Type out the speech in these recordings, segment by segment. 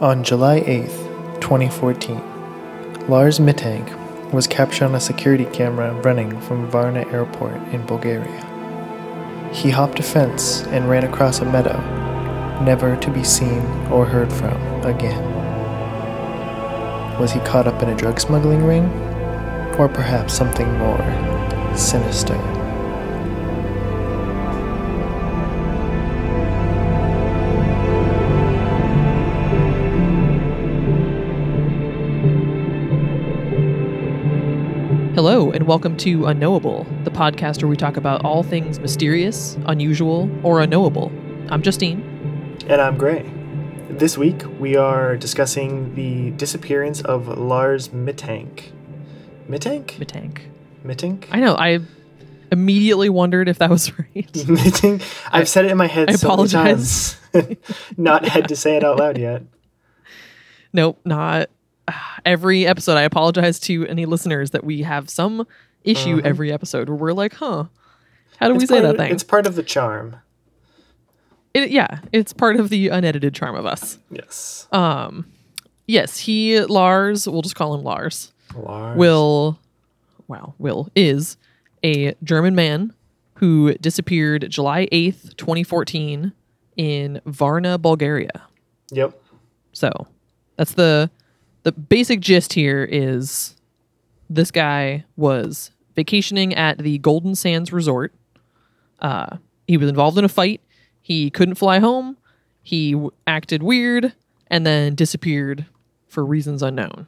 On July 8th, 2014, Lars Mittank was captured on a security camera running from Varna Airport in Bulgaria. He hopped a fence and ran across a meadow, never to be seen or heard from again. Was he caught up in a drug smuggling ring? Or perhaps something more sinister? Hello, and welcome to Unknowable, the podcast where we talk about all things mysterious, unusual, or unknowable. I'm Justine. And I'm Gray. This week we are discussing the disappearance of Lars Mittank. Mittank? Mittank. Mittank? I know, I immediately wondered if that was right. Mittank? I've said it in my head I so many apologize. times. Not had to say it out loud yet. nope, not. Every episode, I apologize to any listeners that we have some issue every episode where we're like, huh, how do we say that of- thing? It's part of the charm. It, yeah, it's part of the unedited charm of us. Yes. Um, yes, he, Lars, we'll just call him Lars. Lars. Will, wow, Will is a German man who disappeared July 8th, 2014 in Varna, Bulgaria. Yep. So that's the the basic gist here is this guy was vacationing at the Golden Sands Resort. Uh, he was involved in a fight. He couldn't fly home. He w- acted weird and then disappeared for reasons unknown.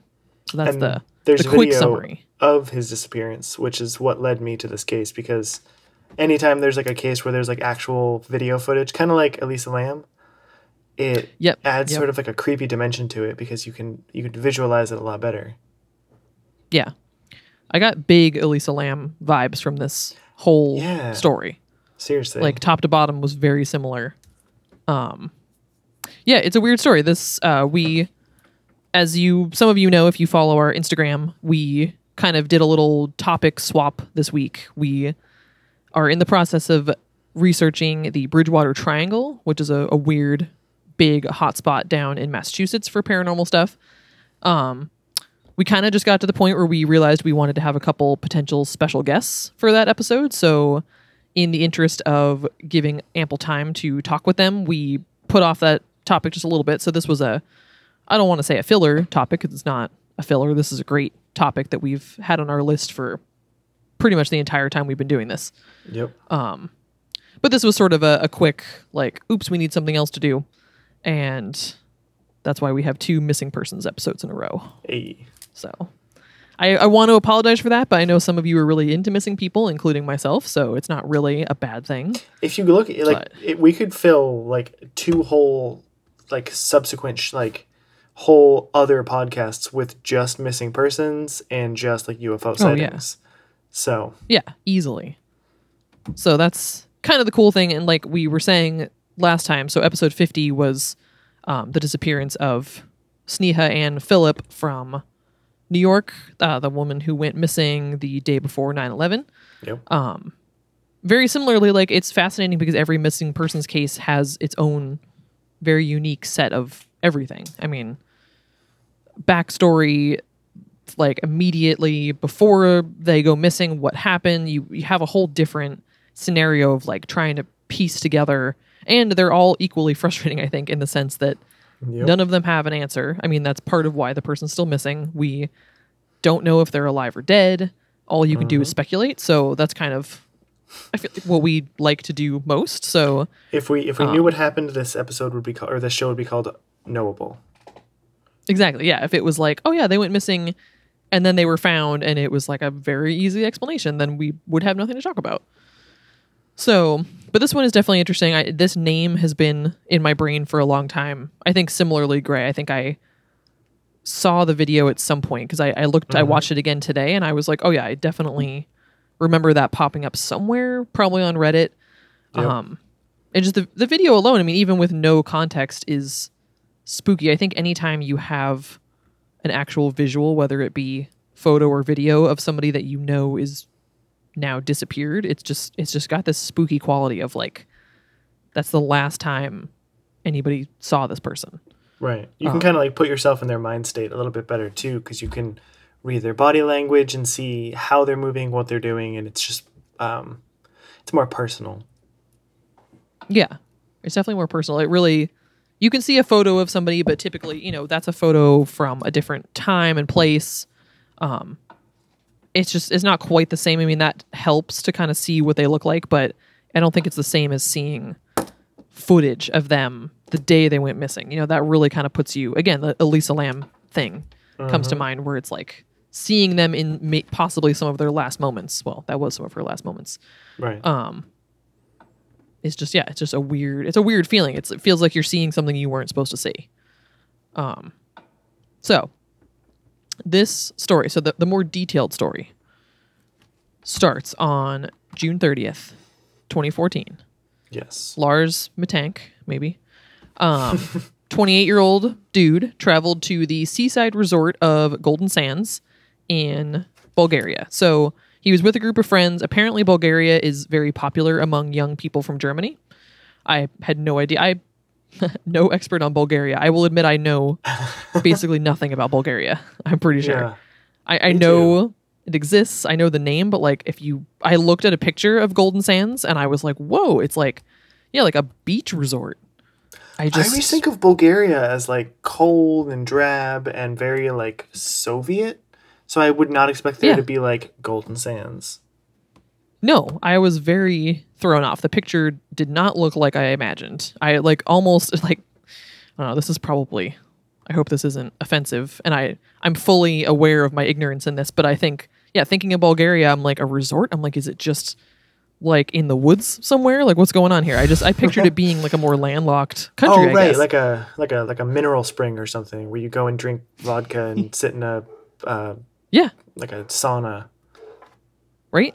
So that's And the there's the a quick video summary. of his disappearance, which is what led me to this case because anytime there's like a case where there's like actual video footage, kind of like Elisa Lam, it Yep. adds yep. sort of like a creepy dimension to it because you can you can visualize it a lot better. Yeah. I got big Elisa Lam vibes from this whole Yeah. story. Seriously. Like top to bottom was very similar. Um Yeah, it's a weird story. This uh we as you some of you know if you follow our Instagram, we kind of did a little topic swap this week. We are in the process of researching the Bridgewater Triangle, which is a, a weird big hotspot down in Massachusetts for paranormal stuff. Um we kind of just got to the point where we realized we wanted to have a couple potential special guests for that episode. So, in the interest of giving ample time to talk with them, we put off that topic just a little bit. So, this was a, I don't want to say a filler topic because it's not a filler. This is a great topic that we've had on our list for pretty much the entire time we've been doing this. yep. But this was sort of a, a quick, like, oops, we need something else to do. And that's why we have two missing persons episodes in a row. Hey. So I, I want to apologize for that, but I know some of you are really into missing people, including myself. So it's not really a bad thing. If you look at like it, we could fill like two whole like subsequent sh- like whole other podcasts with just missing persons and just like UFO Oh, yeah. sightings. So, Yeah, easily. So that's kind of the cool thing. And like we were saying last time, so episode 50 was um, the disappearance of Sneha Anne Philip from New York, uh, the woman who went missing the day before 9 11. yep. very similarly, like it's fascinating because every missing persons case has its own very unique set of everything. I mean, backstory, like immediately before they go missing, what happened. You you have a whole different scenario of like trying to piece together, and they're all equally frustrating. I think in the sense that Yep. none of them have an answer. I mean, that's part of why the person's still missing. We don't know if they're alive or dead. All you can do is speculate. So that's kind of I feel like what we like to do most. So If we if we Um, knew what happened, this episode would be called or this show would be called Knowable. exactly, yeah. If it was like, oh yeah, they went missing, and then they were found, and it was like a very easy explanation, then we would have nothing to talk about. So, but this one is definitely interesting. I, this name has been in my brain for a long time. I think similarly, Gray. I think I saw the video at some point because I, I looked, I watched it again today, and I was like, oh yeah, I definitely remember that popping up somewhere, probably on Reddit. Yep. Um, and just the the video alone. I mean, even with no context, is spooky. I think anytime you have an actual visual, whether it be photo or video of somebody that you know is now disappeared, it's just it's just got this spooky quality of like that's the last time anybody saw this person. Right. You can kind of like put yourself in their mind state a little bit better too, because you can read their body language and see how they're moving, what they're doing, and it's just um, it's more personal. Yeah. It's definitely more personal. It really you can see a photo of somebody, but typically, you know, that's a photo from a different time and place. Um it's just it's not quite the same. I mean, that helps to kind of see what they look like, but I don't think it's the same as seeing footage of them the day they went missing. You know, that really kind of puts you again, the Elisa Lam thing comes to mind where it's like seeing them in possibly some of their last moments. Well, that was some of her last moments Right. um it's just yeah it's just a weird it's a weird feeling it's it feels like you're seeing something you weren't supposed to see um so this story so the, the more detailed story starts on june 30th 2014 yes. lars Matank, maybe. Um 28 year old dude traveled to the seaside resort of golden sands in bulgaria. So he was with a group of friends. Apparently bulgaria is very popular among young people from germany. I had no idea. I no expert on bulgaria i will admit i know basically nothing about bulgaria i'm pretty sure Yeah. I, I know it exists. I know the name, but like if you, I looked at a picture of Golden Sands and I was like, whoa, it's like, yeah, like a beach resort. I I just always think of Bulgaria as like cold and drab and very like Soviet. So I would not expect there Yeah. to be like golden sands. No, I was very thrown off. The picture did not look like I imagined. I like almost like, I don't know. This is probably. I hope this isn't offensive, and I I'm fully aware of my ignorance in this, but I think yeah, thinking of Bulgaria, I'm like a resort. I'm like, is it just like in the woods somewhere? Like what's going on here? I just I pictured it being like a more landlocked country. oh right, like a like a like a mineral spring or something where you go and drink vodka and sit in a uh, yeah, like a sauna. right?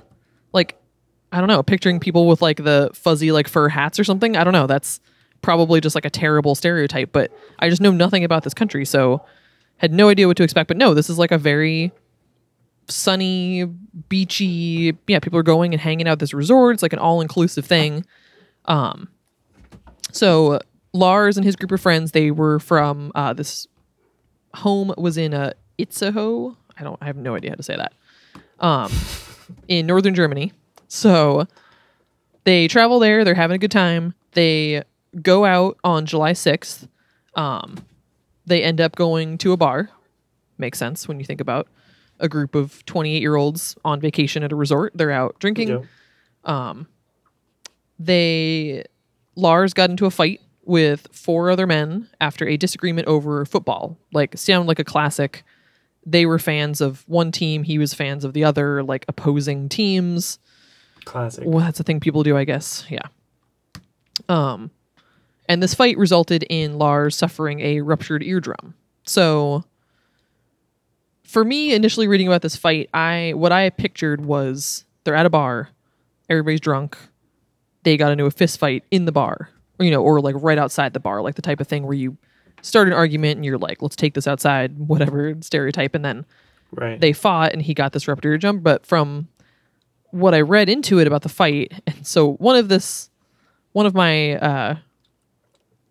I don't know, picturing people with like the fuzzy like fur hats or something. I don't know. That's probably just like a terrible stereotype, but I just know nothing about this country, so had no idea what to expect. But no, this is like a very sunny, beachy. Yeah, people are going and hanging out this resort. It's like an all inclusive thing. Um, so Lars and his group of friends, they were from uh, this home was in uh, Itzehoe. I don't. I have no idea how to say that. Um, in northern Germany. So they travel there. They're having a good time. They go out on July sixth. Um, they end up going to a bar. Makes sense when you think about a group of twenty eight year olds on vacation at a resort. They're out drinking Yeah. they Lars got into a fight with four other men after a disagreement over football. Like sound like a classic. They were fans of one team, he was fans of the other, like opposing teams. Classic. Well, that's a thing people do, I guess. Yeah. Um and this fight resulted in Lars suffering a ruptured eardrum. So for me initially reading about this fight, I what I pictured was they're at a bar, everybody's drunk, they got into a fist fight in the bar, or, you know, or like right outside the bar, like the type of thing where you start an argument and you're like, let's take this outside, whatever stereotype, and then Right. they fought and he got this ruptured eardrum. But from what I read into it about the fight, and so one of this, one of my uh,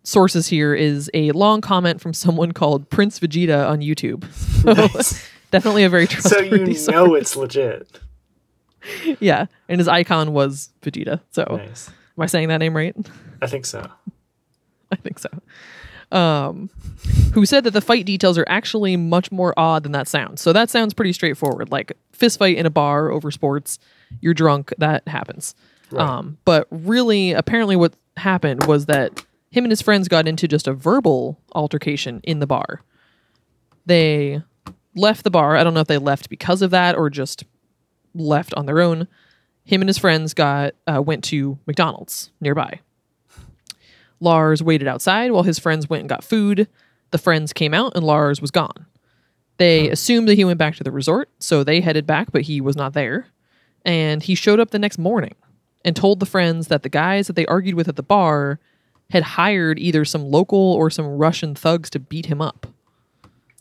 sources here is a long comment from someone called Prince Vegeta on YouTube. So Nice. definitely a very trustworthy. so you source. know it's legit. yeah, and his icon was Vegeta. So Nice. am I saying that name right? I think so. I think so. Um, who said that the fight details are actually much more odd than that sounds. So that sounds pretty straightforward. Like fist fight in a bar over sports, you're drunk, that happens. Right. Um, but really, apparently, what happened was that him and his friends got into just a verbal altercation in the bar. They left the bar. I don't know if they left because of that or just left on their own. Him and his friends got uh, went to McDonald's nearby. Lars waited outside while his friends went and got food. The friends came out and Lars was gone. They assumed that he went back to the resort, so they headed back, but he was not there. And he showed up the next morning and told the friends that the guys that they argued with at the bar had hired either some local or some Russian thugs to beat him up.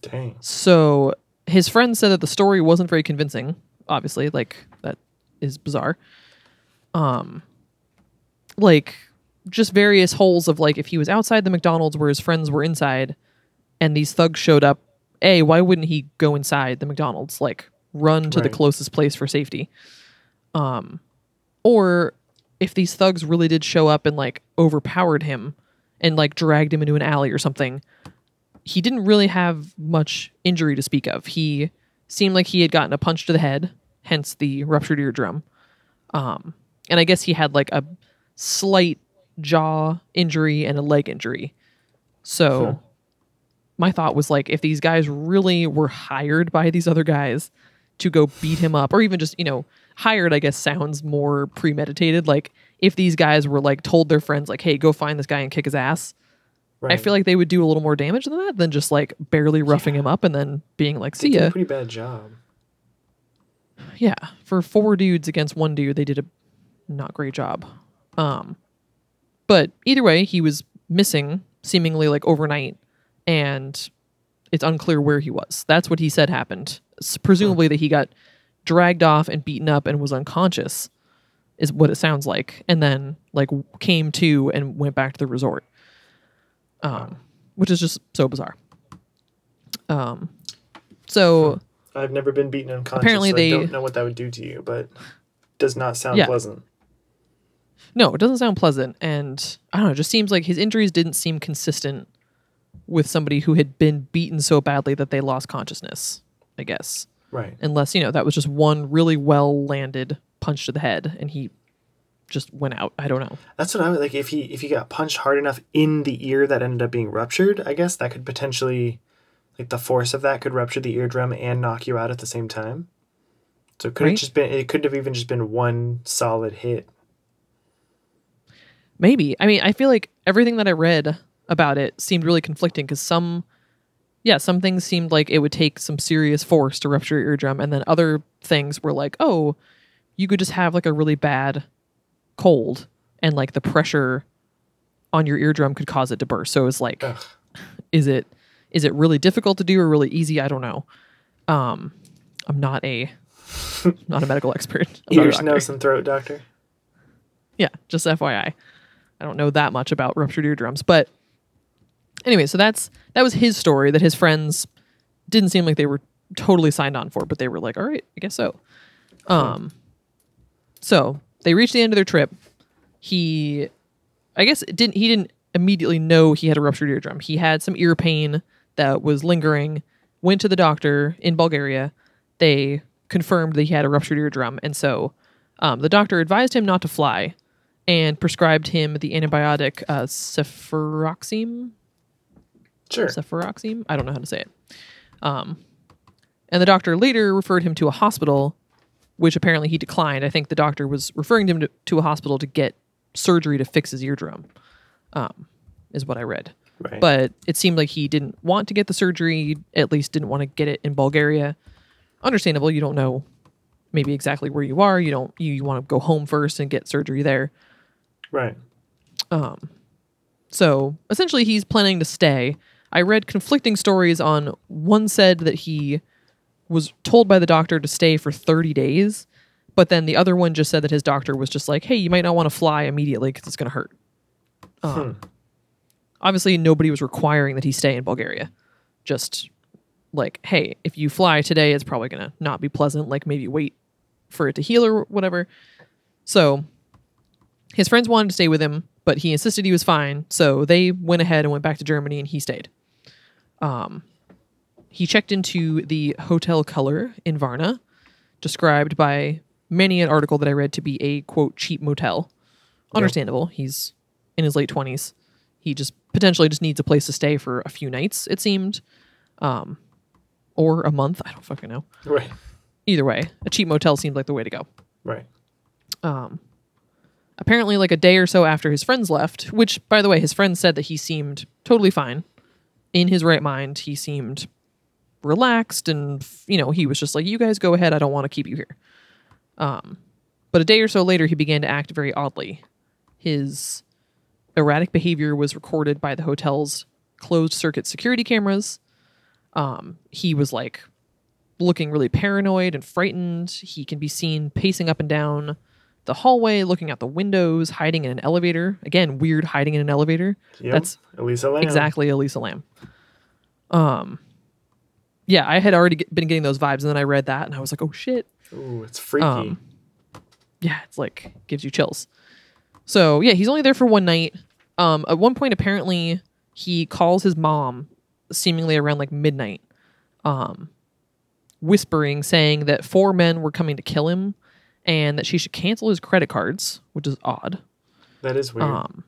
Dang. So his friends said that the story wasn't very convincing. Obviously, like that is bizarre. Um, like just various holes of like if he was outside the McDonald's where his friends were inside, and these thugs showed up, A, why wouldn't he go inside the McDonald's? Like run to the closest place for safety. Um or if these thugs really did show up and like overpowered him and like dragged him into an alley or something, he didn't really have much injury to speak of. He seemed like he had gotten a punch to the head, hence the ruptured eardrum. Um, and I guess he had like a slight jaw injury and a leg injury. So Huh. my thought was like, if these guys really were hired by these other guys to go beat him up, or even just, you know, hired, I guess sounds more premeditated. Like if these guys were like told their friends, like, hey, go find this guy and kick his ass, I feel like they would do a little more damage than that than just like barely roughing him up and then being like, they see did ya. a pretty bad job. yeah. For four dudes against one dude they did a not great job. Um but either way he was missing seemingly like overnight and it's unclear where he was. That's what he said happened. Presumably that he got dragged off and beaten up and was unconscious is what it sounds like and then like came to and went back to the resort um which is just so bizarre um so I've never been beaten unconscious. Apparently so they- I don't know what that would do to you, but does not sound Yeah. pleasant. No, it doesn't sound pleasant. And I don't know, it just seems like his injuries didn't seem consistent with somebody who had been beaten so badly that they lost consciousness, I guess. Right. Unless, you know, that was just one really well landed punch to the head and he just went out. I don't know. That's what I would like. If he if he got punched hard enough in the ear that ended up being ruptured, I guess that could potentially, like the force of that could rupture the eardrum and knock you out at the same time. So it could have just been. It could have even just been one solid hit. Maybe. I mean, I feel like everything that I read about it seemed really conflicting because some, yeah, some things seemed like it would take some serious force to rupture your eardrum, and then other things were like, oh, you could just have like a really bad cold, and like the pressure on your eardrum could cause it to burst. So it was like, Ugh. is it is it really difficult to do or really easy? I don't know. Um, I'm not a not a medical expert. I'm Ears, nose, and throat doctor. Yeah, just FYI. I don't know that much about ruptured eardrums, but anyway, so that's that was his story that his friends didn't seem like they were totally signed on for, but they were like, "All right, I guess so." Um so, they reached the end of their trip. He I guess it didn't he didn't immediately know he had a ruptured eardrum. He had some ear pain that was lingering, went to the doctor in Bulgaria. They confirmed that he had a ruptured eardrum, and so um, the doctor advised him not to fly and prescribed him the antibiotic uh, cefuroxime. Sure. Cefuroxime? I don't know how to say it. Um, and the doctor later referred him to a hospital, which apparently he declined. I think the doctor was referring him to, to a hospital to get surgery to fix his eardrum, um, is what I read. Right. But it seemed like he didn't want to get the surgery, at least didn't want to get it in Bulgaria. Understandable. You don't know maybe exactly where you are. You don't, you, you want to go home first and get surgery there. right. So essentially, he's planning to stay. I read conflicting stories on one said that he was told by the doctor to stay for 30 days, but then the other one just said that his doctor was just like, hey, you might not want to fly immediately because it's going to hurt. Um, Obviously, nobody was requiring that he stay in Bulgaria. Just like, hey, if you fly today, it's probably going to not be pleasant. Like, maybe wait for it to heal or whatever. So his friends wanted to stay with him, but he insisted he was fine. So they went ahead and went back to Germany and he stayed. Um, he checked into the Hotel Color in Varna, described by many an article that I read to be a quote cheap motel. Understandable. He's in his late 20s. He just potentially just needs a place to stay for a few nights, it seemed. Um, or a month. I don't fucking know. Right. Either way, a cheap motel seemed like the way to go. Right. Um, apparently, like a day or so after his friends left, which, by the way, his friends said that he seemed totally fine, in his right mind. He seemed relaxed, and you know, he was just like, "You guys go ahead. I don't want to keep you here." Um, but a day or so later, he began to act very oddly. His erratic behavior was recorded by the hotel's closed circuit security cameras. Um, he was like looking really paranoid and frightened. He can be seen pacing up and down the hallway, looking out the windows, hiding in an elevator. Again, weird hiding in an elevator. Yep. That's Elisa Lam. exactly Elisa Lam. Um, yeah, I had already get- been getting those vibes, and then I read that, and I was like, oh shit. Ooh, it's freaky. Um, yeah, it's like gives you chills. So yeah, he's only there for one night. Um, at one point, apparently, he calls his mom, seemingly around like midnight, um, whispering, saying that four men were coming to kill him, and that she should cancel his credit cards, which is odd. that is weird. Um,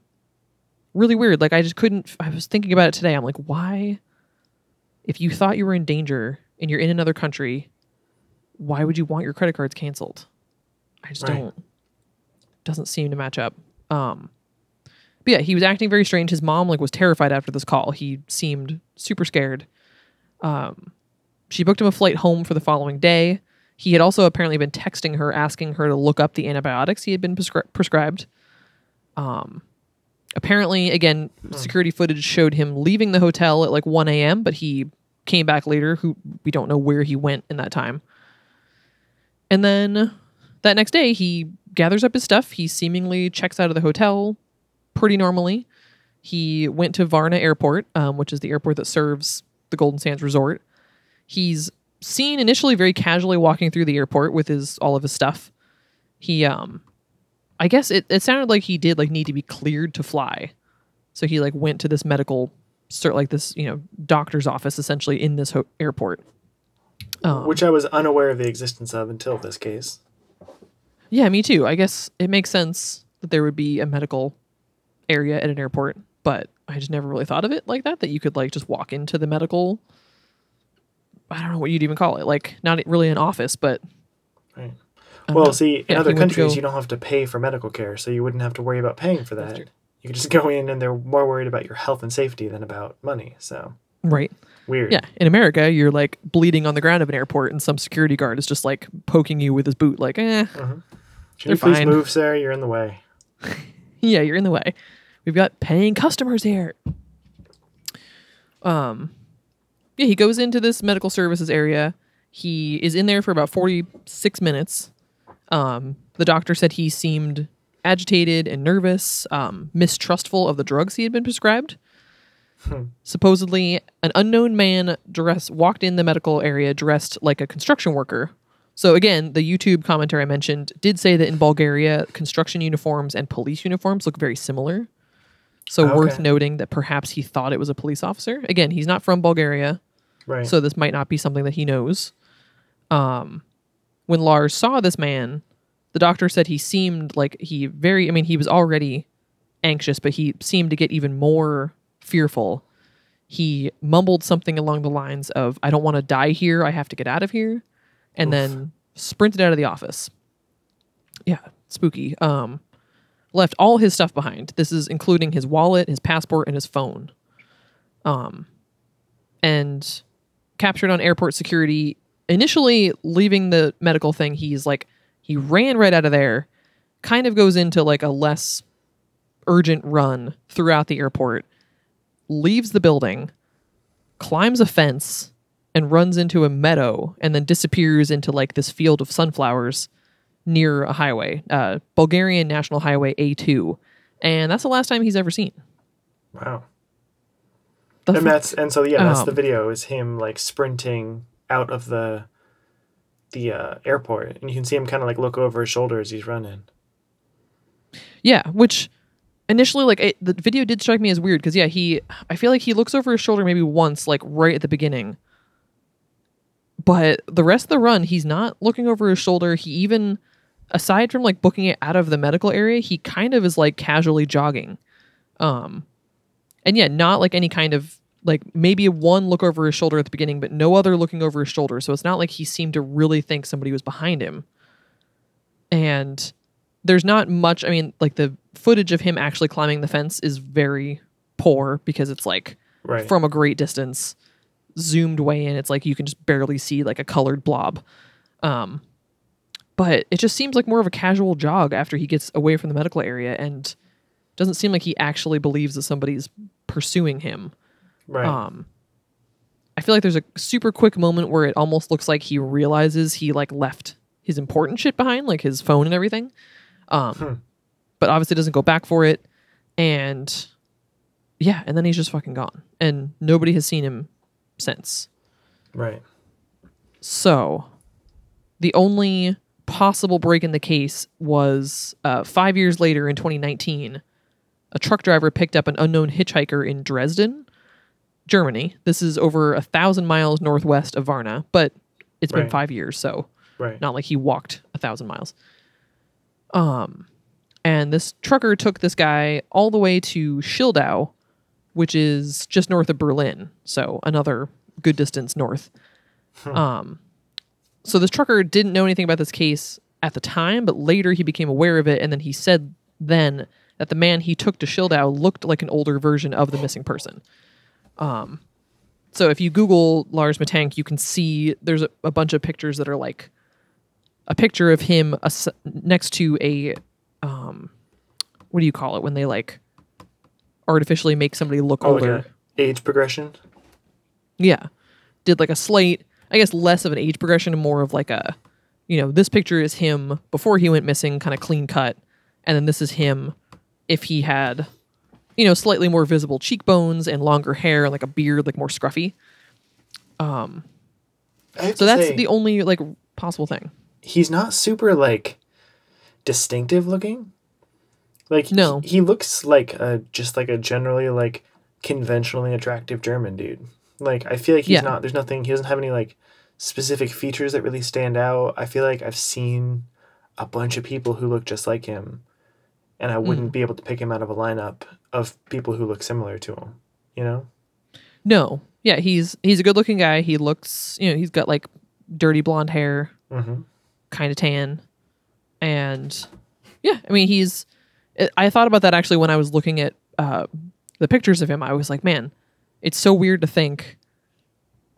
really weird. Like I just couldn't. I was thinking about it today. I'm like, why? If you thought you were in danger and you're in another country, why would you want your credit cards canceled? I just Right. don't. Doesn't seem to match up. Um, but yeah, he was acting very strange. His mom like was terrified after this call. He seemed super scared. Um, she booked him a flight home for the following day. He had also apparently been texting her, asking her to look up the antibiotics he had been prescri- prescribed. Um, apparently, again, security footage showed him leaving the hotel at like 1 a.m., but he came back later. Who we don't know where he went in that time. And then that next day, he gathers up his stuff. He seemingly checks out of the hotel pretty normally. He went to Varna Airport, um, which is the airport that serves the Golden Sands Resort. He's seen initially very casually walking through the airport with his all of his stuff. He um I guess it, it sounded like he did like need to be cleared to fly. So he like went to this medical cert like this, you know, doctor's office essentially in this ho- airport. Um, Which I was unaware of the existence of until this case. Yeah, me too. I guess it makes sense that there would be a medical area at an airport, but I just never really thought of it like that. That you could like just walk into the medical. I don't know what you'd even call it. Like not really an office, but Right. Well, know. see, in Yeah, other he went to countries, go- you don't have to pay for medical care, so you wouldn't have to worry about paying for that. You could just go in and they're more worried about your health and safety than about money. So right. weird. Yeah, in America, you're like bleeding on the ground of an airport, and some security guard is just like poking you with his boot, like, eh, Can They're you please fine. move, sir? You're in the way. yeah, you're in the way. We've got paying customers here. Um, yeah, he goes into this medical services area. He is in there for about 46 minutes. Um, the doctor said he seemed agitated and nervous, um, mistrustful of the drugs he had been prescribed. Supposedly, an unknown man dressed walked in the medical area dressed like a construction worker. So again, the YouTube commentary I mentioned did say that in Bulgaria, construction uniforms and police uniforms look very similar. So worth noting that perhaps he thought it was a police officer. Again, he's not from Bulgaria, Right. so this might not be something that he knows. Um, when Lars saw this man, the doctor said he seemed like he very. I mean, he was already anxious, but he seemed to get even more fearful. He mumbled something along the lines of, "I don't want to die here. I have to get out of here," and then sprinted out of the office. Yeah, spooky. Um, left all his stuff behind. This is including his wallet, his passport, and his phone. Um, and captured on airport security. Initially, leaving the medical thing, he's like, he ran right out of there, kind of goes into like a less urgent run throughout the airport, leaves the building, climbs a fence, and runs into a meadow, and then disappears into like this field of sunflowers near a highway, uh, Bulgarian National Highway A2. And that's the last time he's ever seen. wow. The And that's and so yeah, that's the Um, video is him like sprinting out of the the uh, airport, and you can see him kind of like look over his shoulder as he's running. Yeah, which initially, like, it, the video did strike me as weird because, yeah, he, I feel like he looks over his shoulder maybe once, like, right at the beginning. But the rest of the run, he's not looking over his shoulder. He even, aside from like booking it out of the medical area, he kind of is like casually jogging. Um, and yeah, not like any kind of like maybe one look over his shoulder at the beginning, but no other looking over his shoulder. So it's not like he seemed to really think somebody was behind him. And there's not much. I mean, like the footage of him actually climbing the fence is very poor because it's like Right. from a great distance, zoomed way in. It's like you can just barely see like a colored blob. Um, but it just seems like more of a casual jog after he gets away from the medical area and doesn't seem like he actually believes that somebody's pursuing him. right. Um, I feel like there's a super quick moment where it almost looks like he realizes he like left his important shit behind, like his phone and everything. Um, Hmm. but obviously doesn't go back for it, and yeah, and then he's just fucking gone, and nobody has seen him since. Right. So, the only possible break in the case was uh, five years later in 2019. A truck driver picked up an unknown hitchhiker in Dresden, Germany. This is over a thousand miles northwest of Varna, but it's been five years, so Right. not like he walked a thousand miles. Um, and this trucker took this guy all the way to Schildau, which is just north of Berlin, so another good distance north. Um, so this trucker didn't know anything about this case at the time, but later he became aware of it, and then he said then that the man he took to Schildau looked like an older version of the missing person. Um, so if you Google Lars Matank, you can see there's a, a bunch of pictures that are like a picture of him next to a um, what do you call it when they like artificially make somebody look Oh, older? age progression. Yeah. Did like a slight, I guess less of an age progression and more of like a, you know, this picture is him before he went missing, kind of clean cut. And then this is him if he had, you know, slightly more visible cheekbones and longer hair and like a beard, like more scruffy. Um, have So that's say, the only like possible thing. he's not super like distinctive looking. Like No. he, he looks like a just like a generally like conventionally attractive German dude. Like I feel like he's Yeah. not. There's nothing. He doesn't have any like specific features that really stand out. I feel like I've seen a bunch of people who look just like him, and I Mm. wouldn't be able to pick him out of a lineup of people who look similar to him. You know. No. Yeah, he's he's a good looking guy. He looks, you know, he's got like dirty blonde hair, Mm-hmm. kind of tan. And yeah, I mean, he's. I- I thought about that actually when I was looking at uh, the pictures of him. I was like, man, it's so weird to think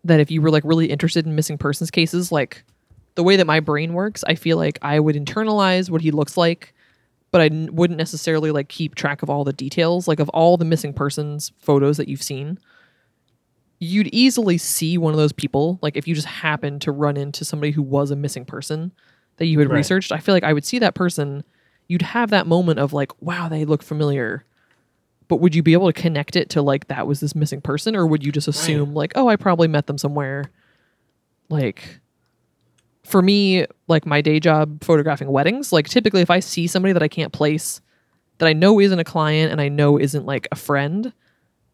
that if you were like really interested in missing persons cases, like the way that my brain works, I feel like I would internalize what he looks like, but I n- wouldn't necessarily like keep track of all the details. Like of all the missing persons photos that you've seen, you'd easily see one of those people. Like if you just happened to run into somebody who was a missing person that you had Right. researched, I feel like I would see that person. You'd have that moment of like, wow, they look familiar. But would you be able to connect it to like that was this missing person, or would you just assume like, oh, I probably met them somewhere? Like, for me, like my day job photographing weddings, like typically if I see somebody that I can't place, that I know isn't a client and I know isn't like a friend,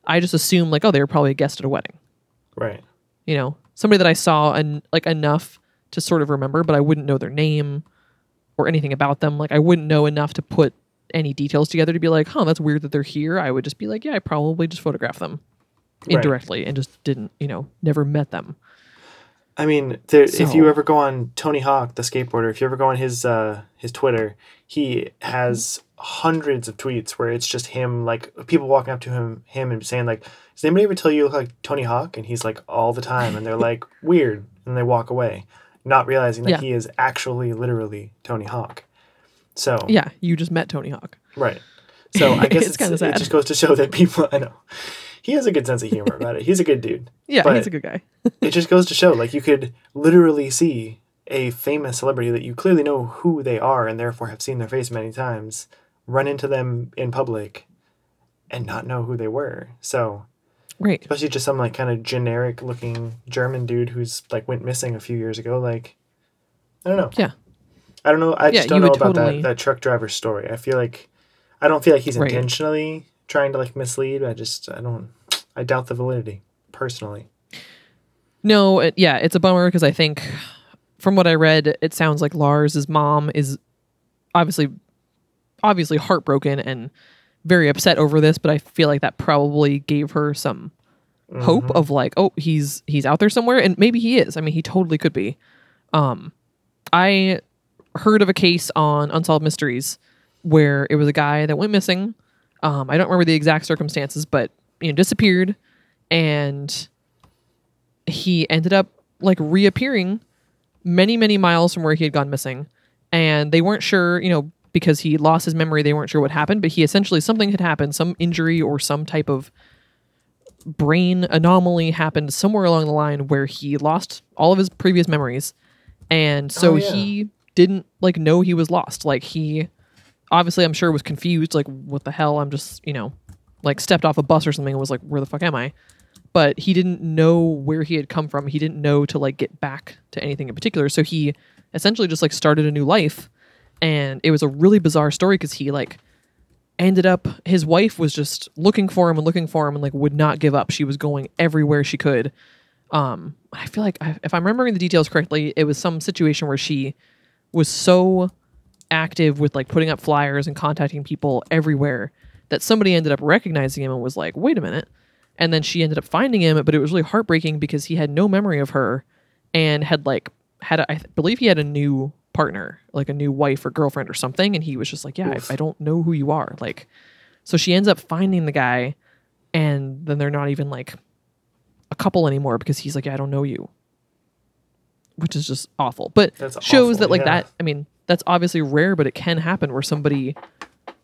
I just assume like, oh, they were probably a guest at a wedding Right. you know somebody that i saw and like enough to sort of remember but i wouldn't know their name or anything about them like i wouldn't know enough to put any details together to be like huh that's weird that they're here i would just be like yeah i probably just photographed them Right. indirectly and just didn't you know never met them I mean, there, if you ever go on Tony Hawk, the skateboarder, if you ever go on his uh, his Twitter, he has hundreds of tweets where it's just him, like people walking up to him, him and saying like, "Does anybody ever tell you you look like Tony Hawk?" And he's like, "All the time," and they're like, "Weird," and they walk away, not realizing that Yeah. he is actually literally Tony Hawk. So yeah you just met tony hawk right. So I guess It's it's, kinda it just goes to show that people. I know he has a good sense of humor about it. He's a good dude. Yeah But- he's a good guy. it just goes to show like you could literally see a famous celebrity that you clearly know who they are and therefore have seen their face many times run into them in public and not know who they were. So right. especially just some like kind of generic looking german dude who's like went missing a few years ago like i don't know. Yeah. i don't know. I just don't know about totally- that that truck driver story. I feel like i don't feel like he's Right. intentionally trying to like mislead i just i don't i doubt the validity personally No, it, yeah, it's a bummer because I think from what I read, it sounds like Lars's mom is obviously obviously heartbroken and very upset over this, but I feel like that probably gave her some hope of like, oh, he's he's out there somewhere and maybe he is. I mean, he totally could be. Um I heard of a case on Unsolved Mysteries where it was a guy that went missing. Um I don't remember the exact circumstances, but you know, disappeared and he ended up like reappearing many many miles from where he had gone missing. And they weren't sure you know because he lost his memory they weren't sure what happened but he essentially something had happened some injury or some type of brain anomaly happened somewhere along the line where he lost all of his previous memories. And so Oh, yeah. he didn't like know he was lost. Like he obviously i'm sure was confused like what the hell i'm just you know like stepped off a bus or something and was like where the fuck am i but he didn't know where he had come from. He didn't know to like get back to anything in particular. So he essentially just like started a new life. And it was a really bizarre story because he like ended up his wife was just looking for him and looking for him and like would not give up. She was going everywhere she could. Um, I feel like I, if I'm remembering the details correctly, it was some situation where she was so active with like putting up flyers and contacting people everywhere that somebody ended up recognizing him and was like, "Wait a minute." And then she ended up finding him, but it was really heartbreaking because he had no memory of her and had like had a, I believe he had a new partner, like a new wife or girlfriend or something, and he was just like, "Yeah, I, I don't know who you are." Like, so she ends up finding the guy, and then they're not even like a couple anymore because he's like, yeah, "I don't know you," which is just awful. But That's shows awful, that like yeah. that. I mean, that's obviously rare, but it can happen where somebody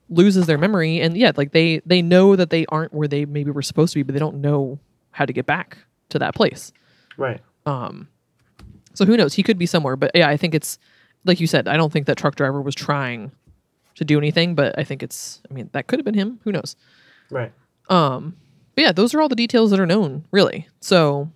loses their memory, and yeah, like they they know that they aren't where they maybe were supposed to be, but they don't know how to get back to that place. Right. Um, so who knows? He could be somewhere, but yeah, I think it's like you said. I don't think that truck driver was trying to do anything, but I think it's. I mean, that could have been him. Who knows? Right. Um, but yeah, those are all the details that are known, really. So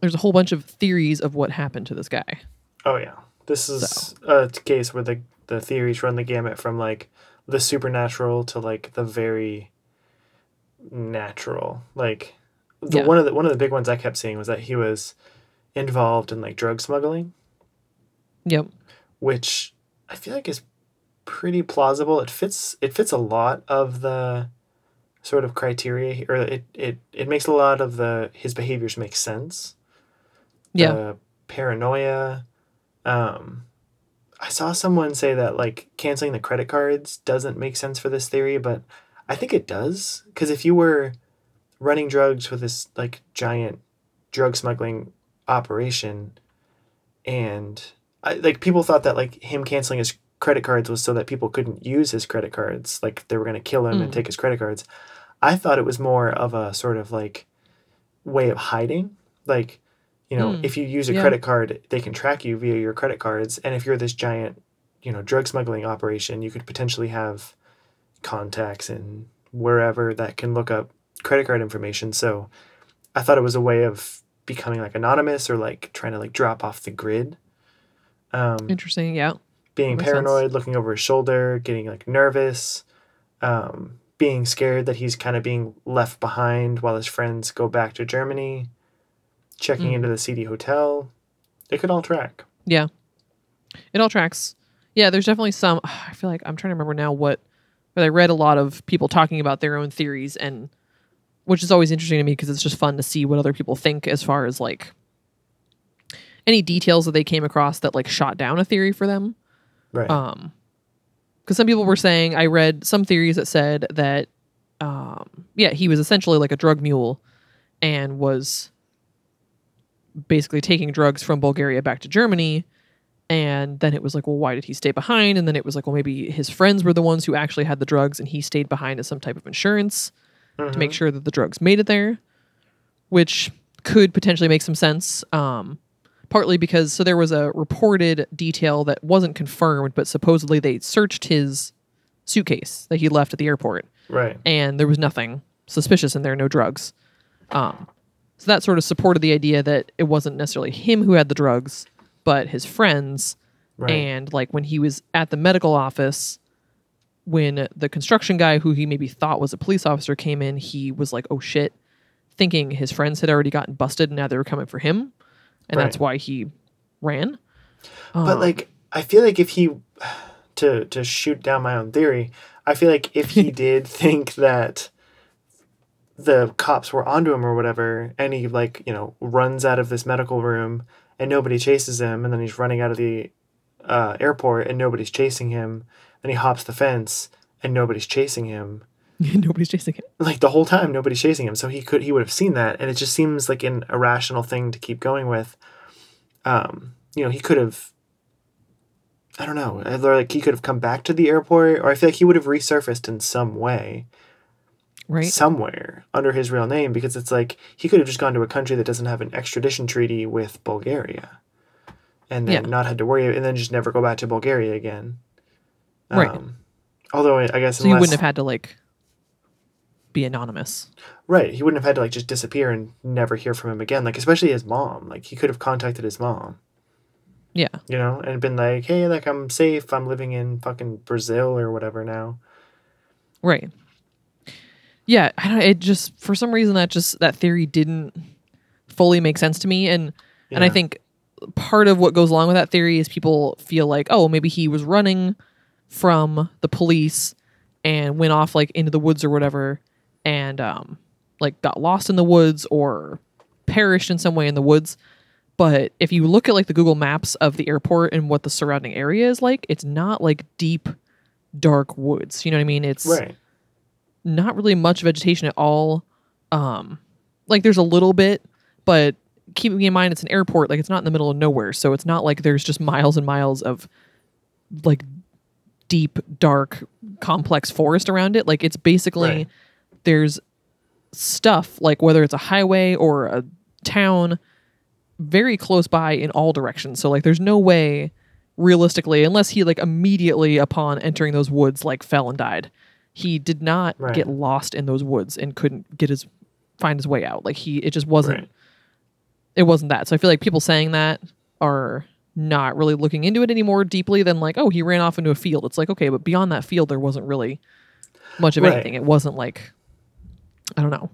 there's a whole bunch of theories of what happened to this guy. Oh yeah. This is a case where the the theories run the gamut from like the supernatural to like the very natural. Like the Yeah. one of the one of the big ones I kept seeing was that he was involved in like drug smuggling, Yep. which I feel like is pretty plausible. It fits it fits a lot of the sort of criteria or it it, it makes a lot of the his behaviors make sense. Yeah. the paranoia. Um, I saw someone say that like canceling the credit cards doesn't make sense for this theory, but I think it does because if you were running drugs with this like giant drug smuggling operation, and I, like people thought that like him canceling his credit cards was so that people couldn't use his credit cards, like they were going to kill him and Mm. take his credit cards. I thought it was more of a sort of like way of hiding, like you know, Mm. if you use a Yeah. credit card, they can track you via your credit cards. And if you're this giant, you know, drug smuggling operation, you could potentially have contacts and wherever that can look up credit card information. So I thought it was a way of becoming like anonymous or like trying to like drop off the grid. Um, Interesting. Yeah. being makes sense. paranoid, looking over his shoulder, getting like nervous, um, being scared that he's kind of being left behind while his friends go back to Germany, checking Mm. into the seedy hotel. It could all track. Yeah. It all tracks. Yeah, there's definitely some I feel like I'm trying to remember now what but I read a lot of people talking about their own theories and which is always interesting to me because it's just fun to see what other people think as far as like any details that they came across that like shot down a theory for them. Right. Um, because some people were saying I read some theories that said that, um, yeah, he was essentially like a drug mule, and was basically taking drugs from Bulgaria back to Germany. And then it was like, well, why did he stay behind? And then it was like, well, maybe his friends were the ones who actually had the drugs, and he stayed behind as some type of insurance to make sure that the drugs made it there, which could potentially make some sense. Um, partly because so there was a reported detail that wasn't confirmed, but supposedly they searched his suitcase that he left at the airport, right. and there was nothing suspicious in there, no drugs. Um, so that sort of supported the idea that it wasn't necessarily him who had the drugs, but his friends. Right. And like when he was at the medical office, when the construction guy who he maybe thought was a police officer came in, he was like, "Oh shit," thinking his friends had already gotten busted and now they were coming for him, and that's why he ran. but Um, like, I feel like if he, to to shoot down my own theory, I feel like if he did think that the cops were onto him or whatever, and he like you know runs out of this medical room and nobody chases him, and then he's running out of the uh, airport and nobody's chasing him, and he hops the fence and nobody's chasing him. nobody's chasing him. like the whole time nobody's chasing him so he could he would have seen that and it just seems like an irrational thing to keep going with um you know he could have i don't know either like he could have come back to the airport or i feel like he would have resurfaced in some way Right? somewhere under his real name because it's like he could have just gone to a country that doesn't have an extradition treaty with bulgaria and then Yeah. not had to worry and then just never go back to bulgaria again Right. um, although i guess so you unless- wouldn't have had to like be anonymous. Right. He wouldn't have had to like just disappear and never hear from him again. Like especially his mom. Like he could have contacted his mom. Yeah. You know, and been like, hey, like I'm safe. I'm living in fucking Brazil or whatever now. Right. Yeah, I don't it just for some reason that just that theory didn't fully make sense to me and and I think part of what goes along with that theory is people feel like, oh, maybe he was running from the police and went off like into the woods or whatever and um like got lost in the woods or perished in some way in the woods. But if you look at like the Google Maps of the airport and what the surrounding area is like, it's not like deep dark woods. You know what I mean? It's Right. Not really much vegetation at all. Um, like there's a little bit, but keeping in mind it's an airport, like it's not in the middle of nowhere, so it's not like there's just miles and miles of like deep, dark, complex forest around it. Like it's basically Right. there's stuff like whether it's a highway or a town very close by in all directions. So like there's no way realistically unless he like immediately upon entering those woods like fell and died. He did not Right. get lost in those woods and couldn't get his find his way out. Like he it just wasn't Right. it wasn't that. So I feel like people saying that are not really looking into it any more deeply than like, oh, he ran off into a field. It's like, okay, but beyond that field there wasn't really much of Right. anything. It wasn't like I don't know.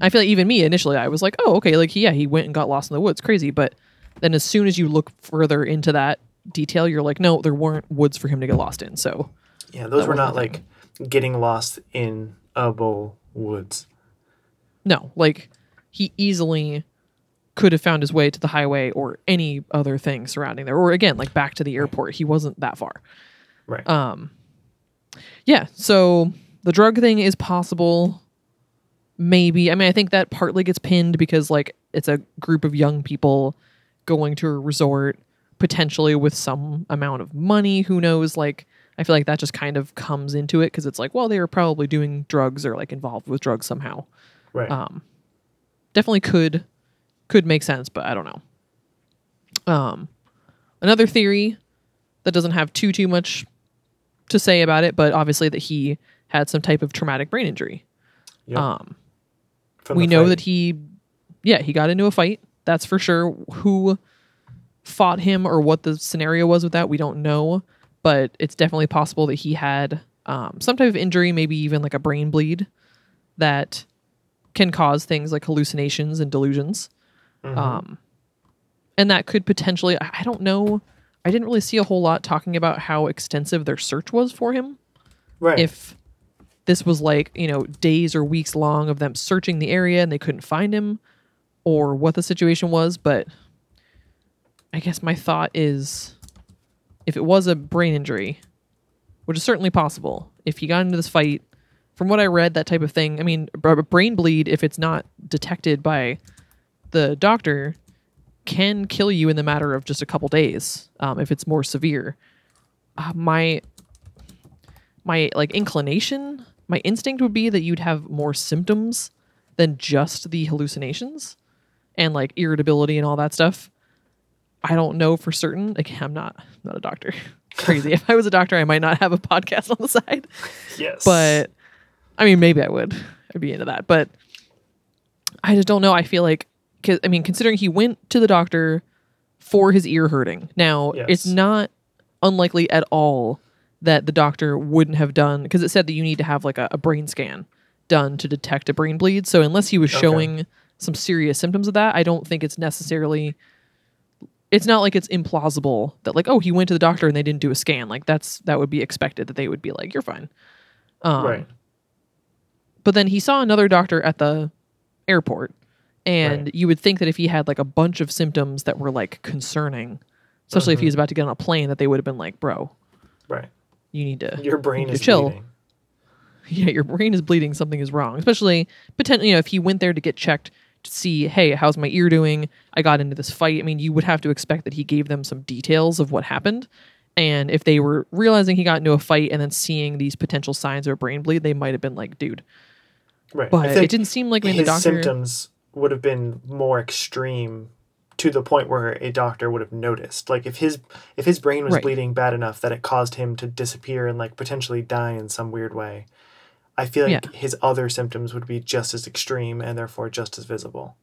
I feel like even me initially I was like, oh, okay, like he, yeah, he went and got lost in the woods. Crazy. But then as soon as you look further into that detail, you're like, no, there weren't woods for him to get lost in. So Yeah, those were not like getting lost in a bowl woods. no, like he easily could have found his way to the highway or any other thing surrounding there. Or again, like back to the airport. He wasn't that far. Right. Um yeah, so the drug thing is possible. Maybe. I mean, I think that partly gets pinned because like it's a group of young people going to a resort potentially with some amount of money, who knows like I feel like that just kind of comes into it because it's like, well, they were probably doing drugs or like involved with drugs somehow. right. Um, definitely could could make sense, but I don't know. Um, another theory that doesn't have too too much to say about it, but obviously that he had some type of traumatic brain injury. Yep. Um, From we know fight. that he, yeah, he got into a fight. That's for sure. Who fought him or what the scenario was with that, we don't know. But it's definitely possible that he had um, some type of injury, maybe even like a brain bleed, that can cause things like hallucinations and delusions. Mhm. Um, and that could potentially, I don't know. I didn't really see a whole lot talking about how extensive their search was for him right. if this was like you know days or weeks long of them searching the area and they couldn't find him or what the situation was but i guess my thought is if it was a brain injury which is certainly possible if he got into this fight from what i read that type of thing i mean a brain bleed if it's not detected by the doctor can kill you in the matter of just a couple days um, if it's more severe uh, my my like inclination, my instinct would be that you'd have more symptoms than just the hallucinations and like irritability and all that stuff. I don't know for certain. Again, I'm not not a doctor. Crazy. if I was a doctor, I might not have a podcast on the side. yes. But I mean, maybe I would. I'd be into that. But I just don't know. I feel like, cause, I mean, considering he went to the doctor for his ear hurting. Now, it's not unlikely at all that the doctor wouldn't have done, because it said that you need to have like a, a brain scan done to detect a brain bleed. So unless he was Okay. showing some serious symptoms of that, I don't think it's necessarily. It's not like it's implausible that like oh he went to the doctor and they didn't do a scan like that's that would be expected that they would be like you're fine. Um, right. but then he saw another doctor at the airport, and Right. you would think that if he had like a bunch of symptoms that were like concerning, especially if he Mhm. was about to get on a plane, that they would have been like, "Bro, Right. you need to, Your brain to is chill." bleeding. yeah, your brain is bleeding, something is wrong." Especially potentially, you know, if he went there to get checked to see, "Hey, how's my ear doing? I got into this fight." I mean, you would have to expect that he gave them some details of what happened. And if they were realizing he got into a fight and then seeing these potential signs of a brain bleed, they might have been like, "Dude." Right. But it didn't seem like I mean, the doctor. symptoms would have been more extreme to the point where a doctor would have noticed. Like if his if his brain was Right. bleeding bad enough that it caused him to disappear and like potentially die in some weird way, I feel like Yeah. his other symptoms would be just as extreme and therefore just as visible.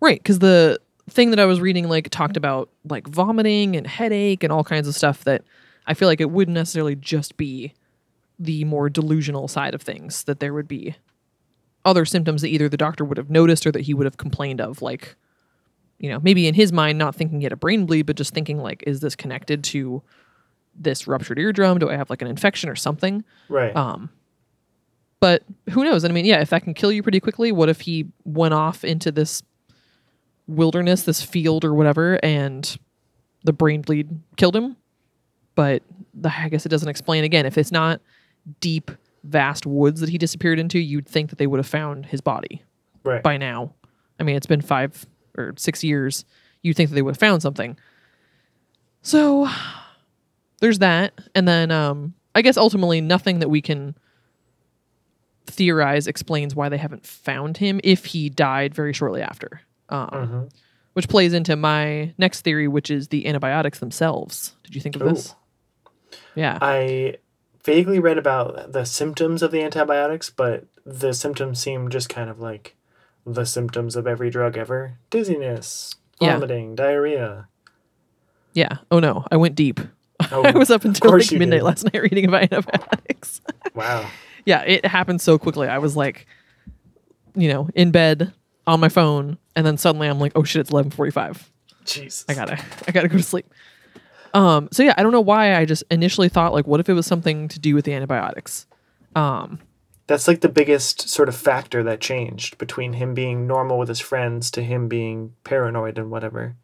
Right, because the thing that I was reading like talked about like vomiting and headache and all kinds of stuff that I feel like it wouldn't necessarily just be the more delusional side of things that there would be other symptoms that either the doctor would have noticed or that he would have complained of like you know maybe in his mind not thinking he had a brain bleed but just thinking like is this connected to this ruptured eardrum do i have like an infection or something Right. um, but who knows? I mean, yeah, if that can kill you pretty quickly, what if he went off into this wilderness, this field or whatever, and the brain bleed killed him? But the, I guess it doesn't explain again. If it's not deep, vast woods that he disappeared into, you'd think that they would have found his body right. by now. I mean, it's been five or six years. You'd think that they would have found something. So there's that. And then um, I guess ultimately nothing that we can theorize explains why they haven't found him if he died very shortly after. Um, Mhm. Which plays into my next theory, which is the antibiotics themselves. Did you think of this? Yeah. I vaguely read about the symptoms of the antibiotics, but the symptoms seem just kind of like the symptoms of every drug ever dizziness, Yeah. vomiting, diarrhea. yeah. Oh no, I went deep. Oh, I was up until like midnight did. last night reading about antibiotics. wow. Yeah, it happened so quickly. I was like, you know, in bed on my phone, and then suddenly I'm like, oh shit, it's eleven forty five. Jesus. I gotta, I gotta go to sleep. Um, so yeah, I don't know why I just initially thought like, what if it was something to do with the antibiotics? Um, That's like the biggest sort of factor that changed between him being normal with his friends to him being paranoid and whatever.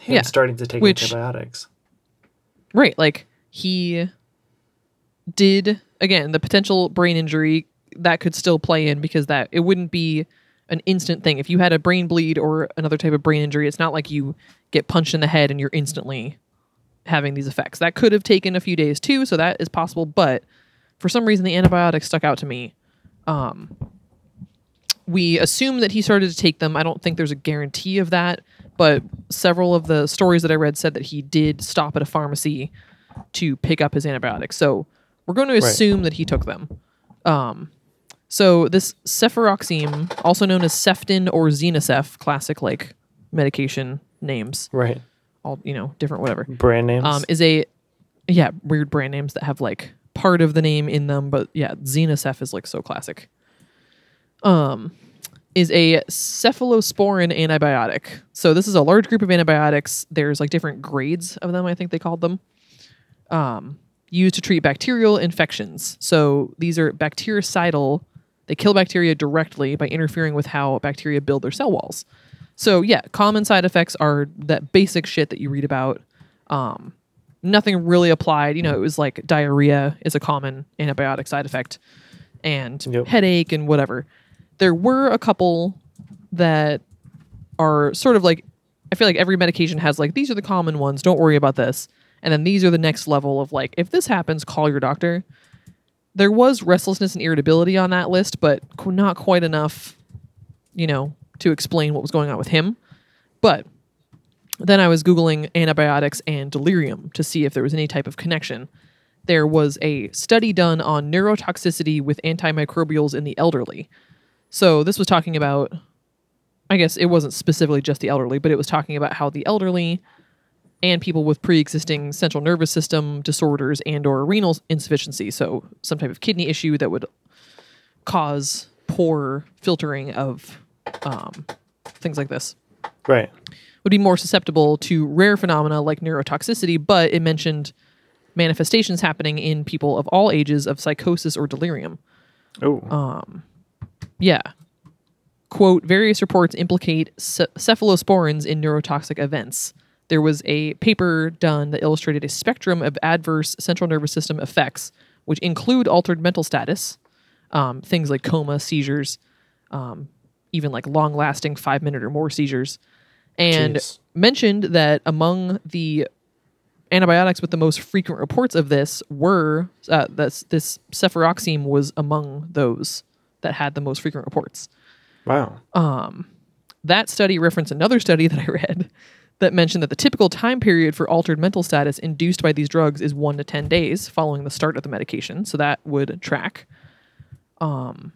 Him Yeah, starting to take which- antibiotics. right, like he did again the potential brain injury that could still play in because that it wouldn't be an instant thing. If you had a brain bleed or another type of brain injury, it's not like you get punched in the head and you're instantly having these effects. That could have taken a few days too, so that is possible. But for some reason, the antibiotics stuck out to me. Um, we assume that he started to take them. I don't think there's a guarantee of that, but several of the stories that I read said that he did stop at a pharmacy to pick up his antibiotics. So we're going to assume that he took them. Um, so this cefuroxime, also known as Ceftin or Zinacef, classic like medication names, Right. all you know, different whatever, Brand names. um, is a yeah weird brand names that have like part of the name in them, but yeah, Zinacef is like so classic. Um, is a cephalosporin antibiotic. So this is a large group of antibiotics. There's like different grades of them. I think they called them. Um, used to treat bacterial infections. So these are bactericidal. They kill bacteria directly by interfering with how bacteria build their cell walls. So yeah, common side effects are that basic shit that you read about. Um, nothing really applied. You know, it was like diarrhea is a common antibiotic side effect, and Yep. headache and whatever. There were a couple that are sort of like I feel like every medication has like these are the common ones. Don't worry about this. And then these are the next level of like if this happens, call your doctor. There was restlessness and irritability on that list, but not quite enough, you know, to explain what was going on with him. But then I was googling antibiotics and delirium to see if there was any type of connection. There was a study done on neurotoxicity with antimicrobials in the elderly. So this was talking about I guess it wasn't specifically just the elderly, but it was talking about how the elderly and people with pre-existing central nervous system disorders and or renal insufficiency, so some type of kidney issue that would cause poor filtering of um, things like this right. would be more susceptible to rare phenomena like neurotoxicity, but it mentioned manifestations happening in people of all ages of psychosis or delirium. Oh. Yeah. Quote, various reports implicate ce- cephalosporins in neurotoxic events. There was a paper done that illustrated a spectrum of adverse central nervous system effects, which include altered mental status, um, things like coma, seizures, um, even like long lasting five minute or more seizures, and Jeez. mentioned that among the antibiotics with the most frequent reports of this were uh, this, this cefuroxime was among those that had the most frequent reports. wow. that study referenced another study that I read that mentioned that the typical time period for altered mental status induced by these drugs is one to 10 days following the start of the medication. So that would track. Um,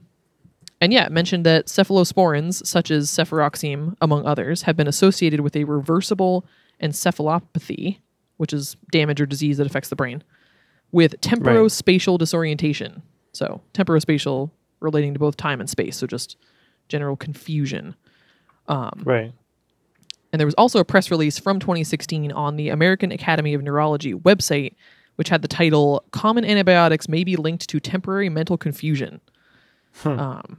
and yeah, it mentioned that cephalosporins, such as cefuroxime, among others, have been associated with a reversible encephalopathy, which is damage or disease that affects the brain, with temporospatial disorientation. So temporospatial relating to both time and space. So just general confusion. Right. And there was also a press release from 2016 on the American Academy of Neurology website, which had the title Common Antibiotics May Be Linked to Temporary Mental Confusion. Um,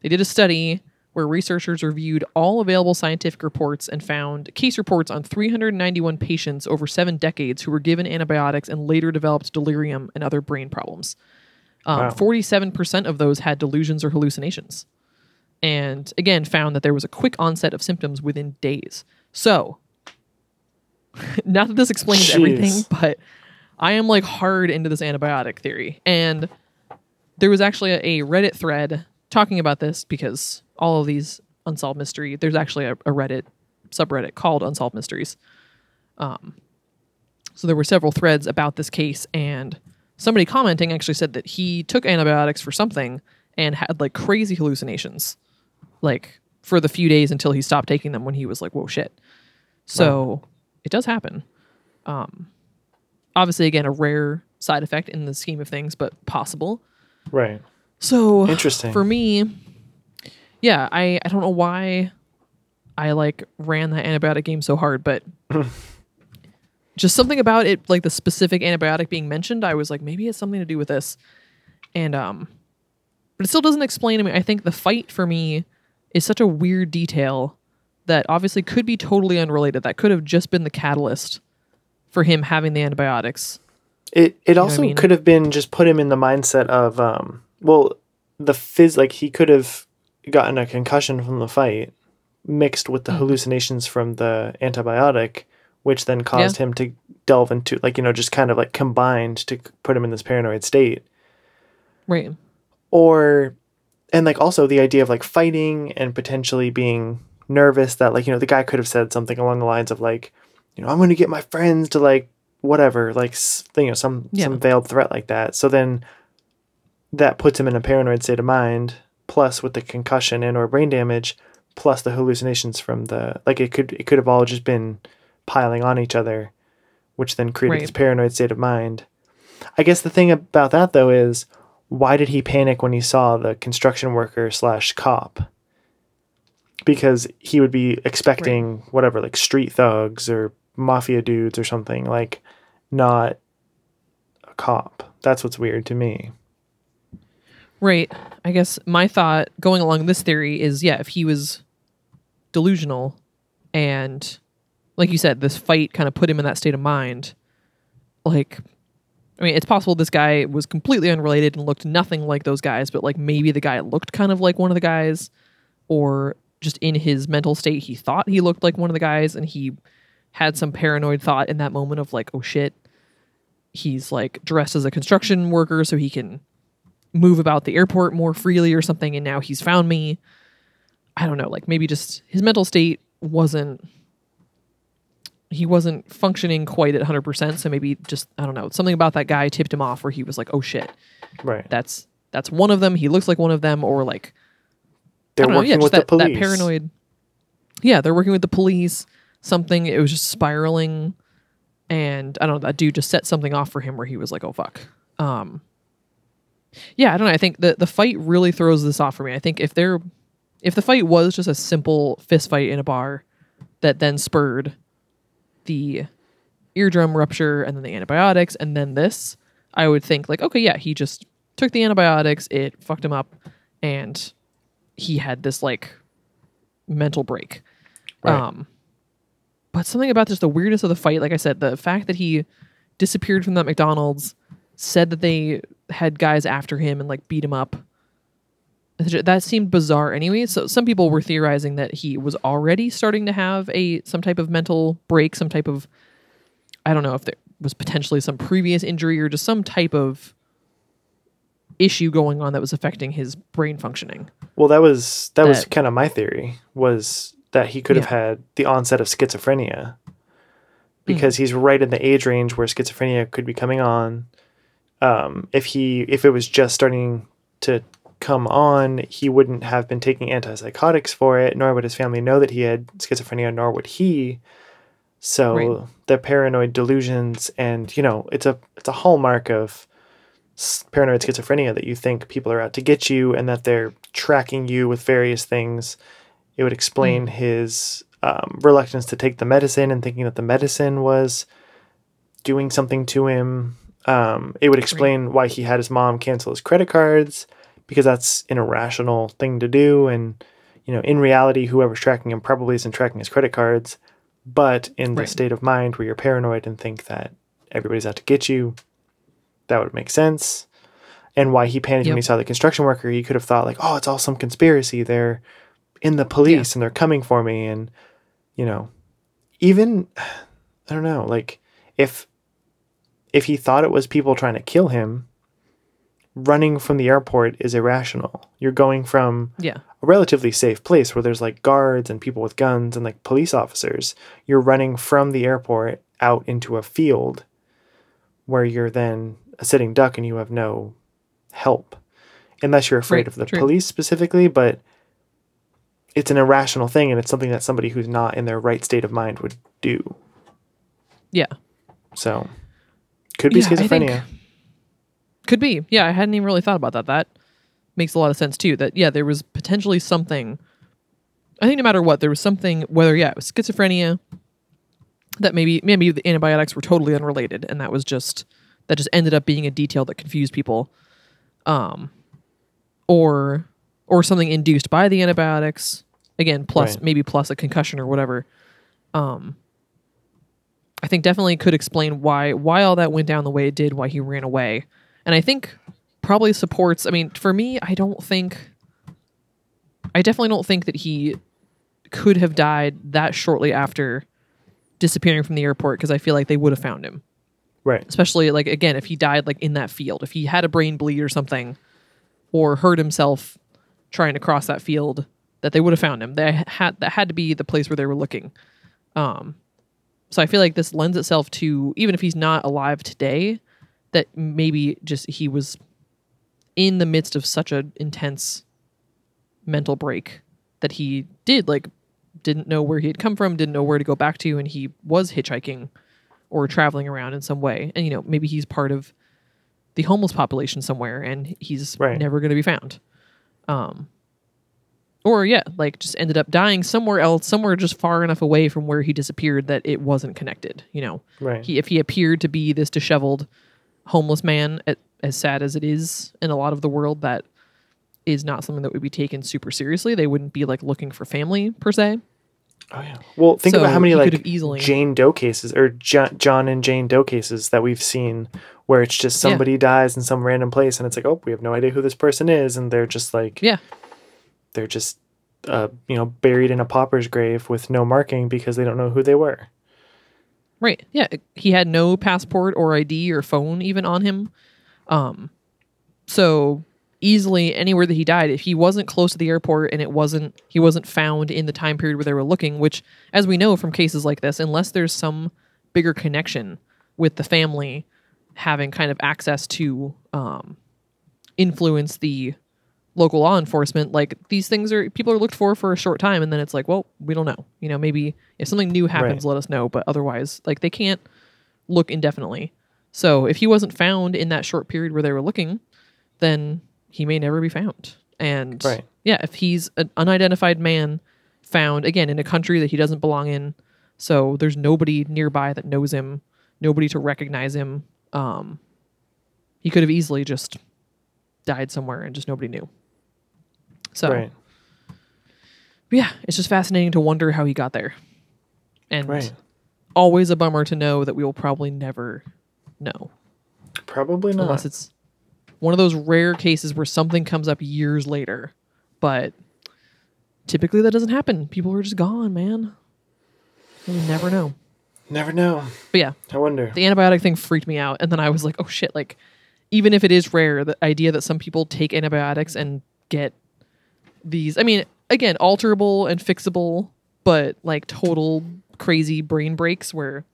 they did a study where researchers reviewed all available scientific reports and found case reports on 391 patients over seven decades who were given antibiotics and later developed delirium and other brain problems. Um, Wow. 47% of those had delusions or hallucinations and again found that there was a quick onset of symptoms within days. So, not that this explains Jeez. everything, but I am like hard into this antibiotic theory. And there was actually a, a Reddit thread talking about this because all of these unsolved mystery, there's actually a, a Reddit subreddit called Unsolved Mysteries. Um, so there were several threads about this case, and somebody commenting actually said that he took antibiotics for something and had like crazy hallucinations, like for the few days until he stopped taking them when he was like, whoa, shit. So it does happen. Um, obviously, again, a rare side effect in the scheme of things, but possible. Right. So Interesting. for me. Yeah, I I don't know why I like ran that antibiotic game so hard, but just something about it, like the specific antibiotic being mentioned, I was like, maybe it's something to do with this, and um, but it still doesn't explain to me. I think the fight for me is such a weird detail that obviously could be totally unrelated. That could have just been the catalyst for him having the antibiotics. It it I also mean? could have been just put him in the mindset of um well the phys like he could have gotten a concussion from the fight mixed with Mm-hmm. the hallucinations from the antibiotic which then caused him to delve into like you know just kind of like combined to put him in this paranoid state Right. or and like also the idea of like fighting and potentially being nervous that like you know the guy could have said something along the lines of like you know i'm going to get my friends to like whatever like you know some Yeah. some veiled threat like that so then that puts him in a paranoid state of mind plus with the concussion and or brain damage plus the hallucinations from the like it could it could have all just been piling on each other which then created Right. this paranoid state of mind i guess the thing about that though is why did he panic when he saw the construction worker slash cop? Because he would be expecting whatever like street thugs or mafia dudes or something like not a cop. That's what's weird to me. Right. I guess my thought going along this theory is yeah, if he was delusional and like you said, this fight kind of put him in that state of mind, like I mean, it's possible this guy was completely unrelated and looked nothing like those guys, but like maybe the guy looked kind of like one of the guys, or just in his mental state, he thought he looked like one of the guys and he had some paranoid thought in that moment of like, oh shit, he's like dressed as a construction worker so he can move about the airport more freely or something and now he's found me. I don't know like maybe just his mental state wasn't he wasn't functioning quite at 100% so maybe just i don't know something about that guy tipped him off where he was like oh shit. Right. That's that's one of them. He looks like one of them or like they're know, working yeah, with that, the police. that paranoid yeah they're working with the police something it was just spiraling and i don't know that dude just set something off for him where he was like oh fuck. Um yeah i don't know i think the the fight really throws this off for me. I think if there if the fight was just a simple fist fight in a bar that then spurred the eardrum rupture and then the antibiotics and then this i would think like okay yeah he just took the antibiotics it fucked him up and he had this like mental break Right. um but something about just the weirdness of the fight like i said the fact that he disappeared from that mcdonald's said that they had guys after him and like beat him up that seemed bizarre anyway so some people were theorizing that he was already starting to have a some type of mental break some type of i don't know if there was potentially some previous injury or just some type of issue going on that was affecting his brain functioning. Well, that was that, was kind of my theory was that he could have had the onset of schizophrenia because Hmm. he's right in the age range where schizophrenia could be coming on. Um, if he if it was just starting to come on, he wouldn't have been taking antipsychotics for it, nor would his family know that he had schizophrenia, nor would he. So Right. the paranoid delusions, and you know, it's a it's a hallmark of paranoid schizophrenia that you think people are out to get you and that they're tracking you with various things. It would explain his um, reluctance to take the medicine and thinking that the medicine was doing something to him. Um, it would explain why he had his mom cancel his credit cards because that's an irrational thing to do. And, you know, in reality, whoever's tracking him probably isn't tracking his credit cards. But in the Right. state of mind where you're paranoid and think that everybody's out to get you, that would make sense. And why he panicked when he saw the construction worker, he could have thought like, "Oh, it's all some conspiracy. They're in the police and they're coming for me." And you know, even I don't know, like if if he thought it was people trying to kill him, running from the airport is irrational. You're going from Yeah. a relatively safe place where there's like guards and people with guns and like police officers. You're running from the airport out into a field where you're then a sitting duck and you have no help. Unless you're afraid Right, of the true. police specifically, but it's an irrational thing and it's something that somebody who's not in their right state of mind would do. Yeah. So could be Yeah, schizophrenia. Could be. Yeah, I hadn't even really thought about that. That makes a lot of sense too. That yeah, there was potentially something. I think no matter what, there was something. Whether yeah, it was schizophrenia. That maybe maybe the antibiotics were totally unrelated, and that was just that just ended up being a detail that confused people. Um, or or something induced by the antibiotics. Again, plus Right. maybe plus a concussion or whatever. Um, I think definitely could explain why why all that went down the way it did, why he ran away. And I think probably supports I mean, for me, I don't think I definitely don't think that he could have died that shortly after disappearing from the airport because I feel like they would have found him. Right. Especially like again, if he died like in that field, if he had a brain bleed or something or hurt himself trying to cross that field, that they would have found him. They had that had to be the place where they were looking. Um so I feel like this lends itself to even if he's not alive today, that maybe just he was in the midst of such an intense mental break that he did like didn't know where he had come from, didn't know where to go back to, and he was hitchhiking or traveling around in some way. And you know, maybe he's part of the homeless population somewhere and he's Right. never going to be found. Um or yeah, like just ended up dying somewhere else, somewhere just far enough away from where he disappeared that it wasn't connected, you know. Right. He if he appeared to be this disheveled homeless man as sad as it is in a lot of the world that is not something that would be taken super seriously. They wouldn't be like looking for family per se. Oh yeah. Well, think So about how many like easily- Jane Doe cases or jo- John and Jane Doe cases that we've seen where it's just Yeah. somebody dies in some random place and it's like, oh, we have no idea who this person is, and they're just like, Yeah. they're just, uh, you know, buried in a pauper's grave with no marking because they don't know who they were. Right. Yeah. He had no passport or ID or phone even on him. Um, so easily anywhere that he died, if he wasn't close to the airport and it wasn't, he wasn't found in the time period where they were looking, which, as we know from cases like this, unless there's some bigger connection with the family having kind of access to um, influence the local law enforcement like these things are people are looked for for a short time and then it's like well we don't know you know maybe if something new happens Right. let us know but otherwise like they can't look indefinitely so if he wasn't found in that short period where they were looking then he may never be found and Right. yeah if he's an unidentified man found again in a country that he doesn't belong in so there's nobody nearby that knows him nobody to recognize him um he could have easily just died somewhere and just nobody knew so Right. yeah, it's just fascinating to wonder how he got there. And Right. always a bummer to know that we will probably never know. Probably not. Unless it's one of those rare cases where something comes up years later. But typically that doesn't happen. People are just gone, man. You never know. Never know. But yeah, I wonder. the antibiotic thing freaked me out. And then I was like, oh shit, like even if it is rare, the idea that some people take antibiotics and get these, I mean, again, alterable and fixable, but like total crazy brain breaks where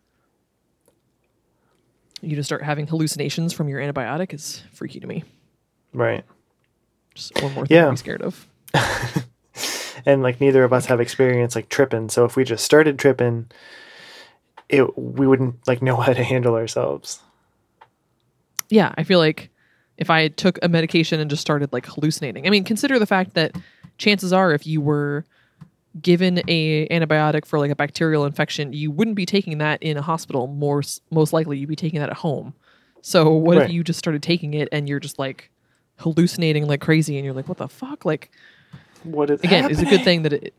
you just start having hallucinations from your antibiotic is freaky to me. Right. Just one more thing Yeah. to be scared of. and like neither of us have experience like tripping so if we just started tripping it we wouldn't like know how to handle ourselves yeah, I feel like if I took a medication and just started like hallucinating, I mean, consider the fact that chances are if you were given a antibiotic for like a bacterial infection, you wouldn't be taking that in a hospital. More most likely, you'd be taking that at home. So what Right. if you just started taking it and you're just like hallucinating like crazy, and you're like, what the fuck? Like what is again, it's a good thing that it.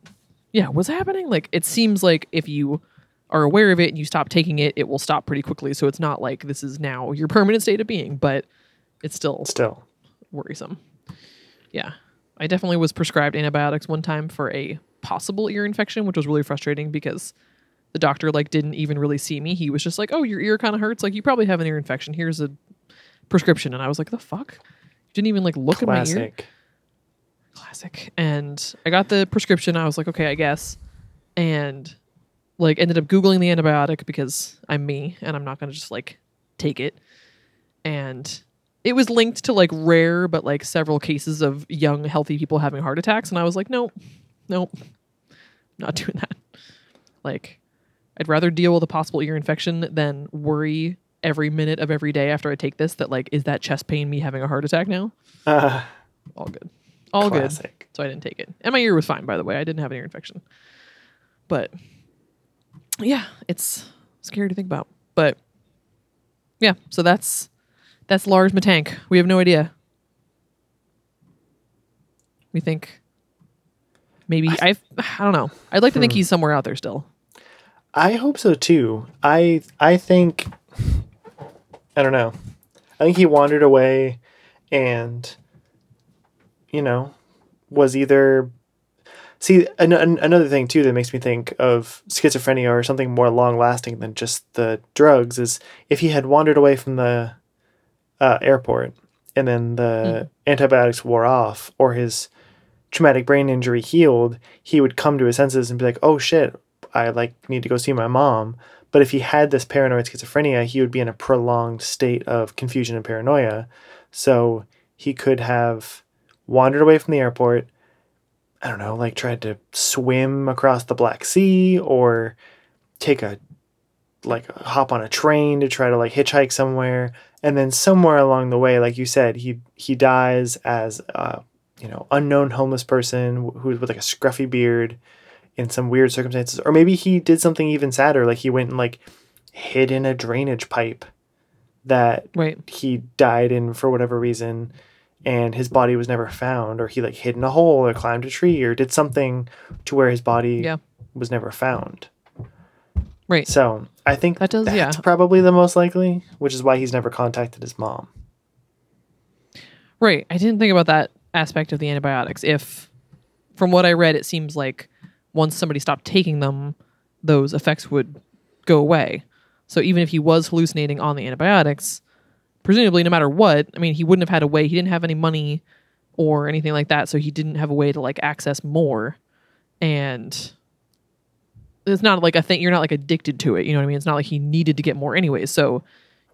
Yeah, what's happening? Like it seems like if you are aware of it and you stop taking it, it will stop pretty quickly. So it's not like this is now your permanent state of being, but it's still still worrisome. Yeah. I definitely was prescribed antibiotics one time for a possible ear infection, which was really frustrating because the doctor like didn't even really see me. He was just like, "Oh, your ear kind of hurts. Like you probably have an ear infection. Here's a prescription." And I was like, "The fuck?" You didn't even like look at my ear. classic Classic. And I got the prescription. I was like, "Okay, I guess." And like ended up googling the antibiotic because I'm me and I'm not going to just like take it. And it was linked to like rare but like several cases of young healthy people having heart attacks and I was like, "Nope. Nope. Not doing that." Like I'd rather deal with a possible ear infection than worry every minute of every day after I take this that like is that chest pain me having a heart attack now? uh, All good. All good. So I didn't take it. And my ear was fine, by the way. I didn't have an ear infection. But yeah, it's scary to think about. But yeah, so that's that's Lars Mittank. We have no idea. We think maybe I I don't know. I'd like to think hmm. he's somewhere out there still. i hope so too i i think i don't know i think he wandered away and you know was either see an, an, another thing too that makes me think of schizophrenia or something more long lasting than just the drugs is if he had wandered away from the uh, airport. And then the antibiotics wore off or his traumatic brain injury healed he would come to his senses and be like oh shit i like need to go see my mom. But if he had this paranoid schizophrenia he would be in a prolonged state of confusion and paranoia. So he could have wandered away from the airport I don't know, like tried to swim across the Black Sea or take a like hop on a train to try to like hitchhike somewhere and then somewhere along the way like you said he he dies as a you know unknown homeless person who's with like a scruffy beard in some weird circumstances or maybe he did something even sadder like he went and like hid in a drainage pipe that Right. he died in for whatever reason and his body was never found or he like hid in a hole or climbed a tree or did something to where his body Yeah. was never found Right. so i think That does- that's yeah. probably the most likely which is why he's never contacted his mom Right. I didn't think about that aspect of the antibiotics. If, from what I read, it seems like once somebody stopped taking them, those effects would go away. So even if he was hallucinating on the antibiotics, presumably no matter what, I mean, he wouldn't have had a way. He didn't have any money or anything like that, so he didn't have a way to like access more. And it's not like a thing. You're not like addicted to it. You know what I mean? It's not like he needed to get more anyways. So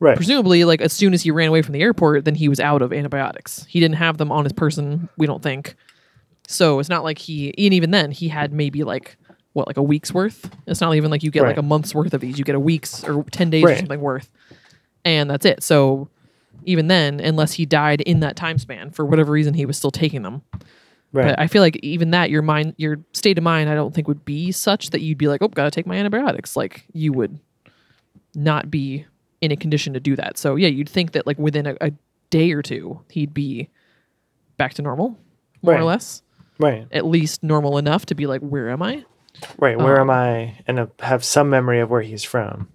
right presumably like as soon as he ran away from the airport then he was out of antibiotics he didn't have them on his person we don't think so it's not like he and even then he had maybe like what like a week's worth it's not even like you get like a month's worth of these you get a week's or 10 days or something worth and that's it so even then unless he died in that time span for whatever reason he was still taking them right. But i feel like even that your mind your state of mind i don't think would be such that you'd be like oh gotta take my antibiotics. Like you would not be in a condition to do that. So yeah you'd think that like within a, a day or two he'd be back to normal more or less. Right. At least normal enough to be like where am i? Right. Where Um, am i? And uh, have some memory of where he's from.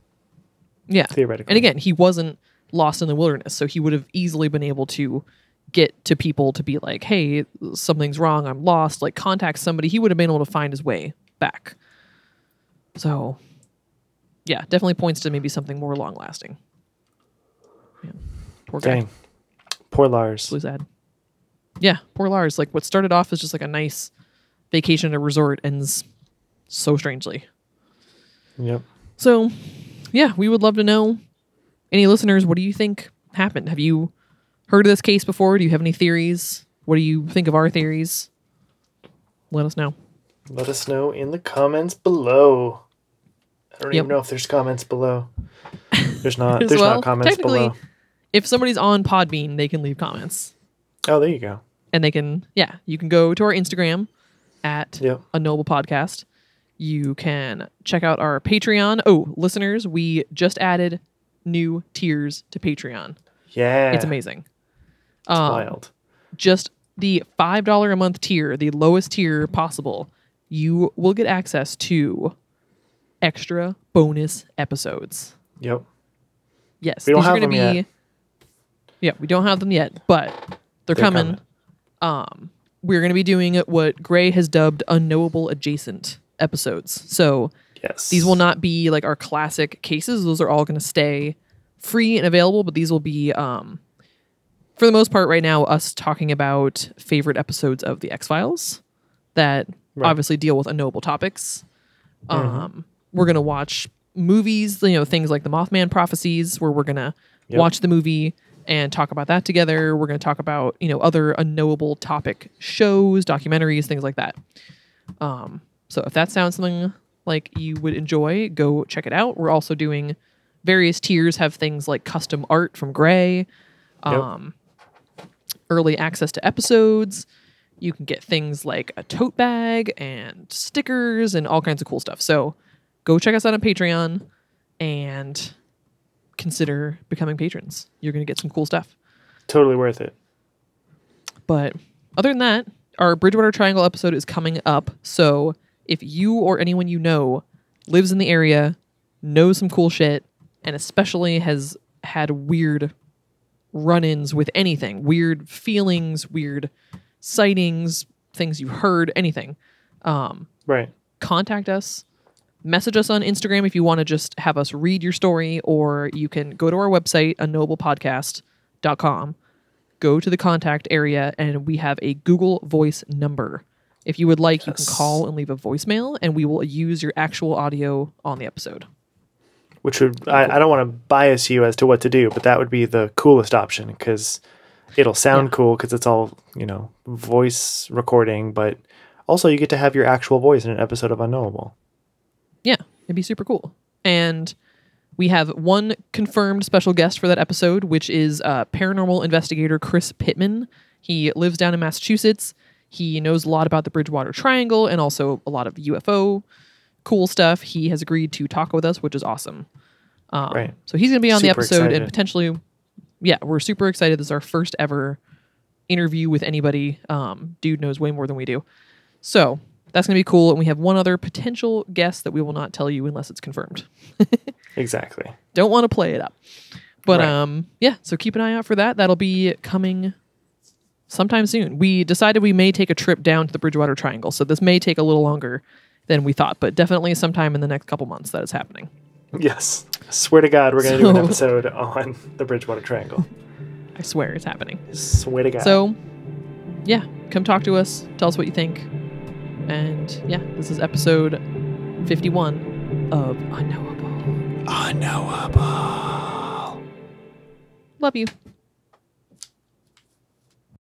Yeah. Theoretically. and again he wasn't lost in the wilderness so he would have easily been able to get to people to be like hey something's wrong i'm lost like contact somebody he would have been able to find his way back so yeah definitely points to maybe something more long lasting yeah. poor guy dang Poor Lars. Really sad. Yeah, poor Lars. Like what started off as just like a nice vacation at a resort ends so strangely. Yep. So, yeah, we would love to know. Any listeners, what do you think happened? Have you heard of this case before? Do you have any theories? What do you think of our theories? Let us know. Let us know in the comments below. I don't Yep. even know if there's comments below. There's not. There's well, not comments below. If somebody's on Podbean, they can leave comments. Oh, there you go. And they can, yeah, you can go to our Instagram at Yep. a noble podcast. You can check out our Patreon. Oh, listeners, we just added new tiers to Patreon. Yeah. It's amazing. Um, wild. just the $5 a month tier, the lowest tier possible, you will get access to extra bonus episodes. Yep. Yes, We don't these are have going to them be. yet. Yeah, we don't have them yet, but they're, They're coming. Um, we're going to be doing what Gray has dubbed unknowable adjacent episodes. So Yes. these will not be like our classic cases. Those are all going to stay free and available, but these will be, um, for the most part, right now, us talking about favorite episodes of the X Files that Right. obviously deal with unknowable topics. Um, we're going to watch movies, you know, things like the Mothman prophecies, where we're going to Yep. watch the movie and talk about that together. We're going to talk about, you know, other unknowable topic shows, documentaries, things like that. Um, so if that sounds something like you would enjoy, go check it out. We're also doing various tiers have things like custom art from Gray, Yep. Early access to episodes. You can get things like a tote bag and stickers and all kinds of cool stuff. So go check us out on Patreon and consider becoming patrons. You're going to get some cool stuff. totally worth it. But other than that, our Bridgewater Triangle episode is coming up. So if you or anyone you know lives in the area, knows some cool shit, and especially has had weird run ins with anything, weird feelings, weird sightings, things you heard, anything, um, Right. contact us. Message us on Instagram if you want to just have us read your story, or you can go to our website, unknowablepodcast.com, go to the contact area, and we have a Google Voice number. If you would like, you can call and leave a voicemail, and we will use your actual audio on the episode. Which would I, I don't want to bias you as to what to do, but that would be the coolest option because it'll sound Yeah. cool because it's all you know voice recording, but also you get to have your actual voice in an episode of Unknowable. Yeah, it'd be super cool. And we have one confirmed special guest for that episode, which is uh, paranormal investigator Chris Pittman. He lives down in Massachusetts. He knows a lot about the Bridgewater Triangle and also a lot of UFO cool stuff. He has agreed to talk with us, which is awesome. Um, Right. So he's going to be on the Super episode and potentially, yeah, we're super excited. This is our first ever interview with anybody. Um, dude knows way more than we do. So that's going to be cool. And we have one other potential guest that we will not tell you unless it's confirmed. Exactly. Don't want to play it up. But Right. um yeah, so keep an eye out for that. That'll be coming sometime soon. We decided we may take a trip down to the Bridgewater Triangle. So this may take a little longer than we thought, but definitely sometime in the next couple months that is happening. Yes. I swear to God, we're going to do an episode on the Bridgewater Triangle. I swear it's happening. Swear to God. So yeah, come talk to us, tell us what you think. And yeah, this is episode 51 of Unknowable. Unknowable. Love you.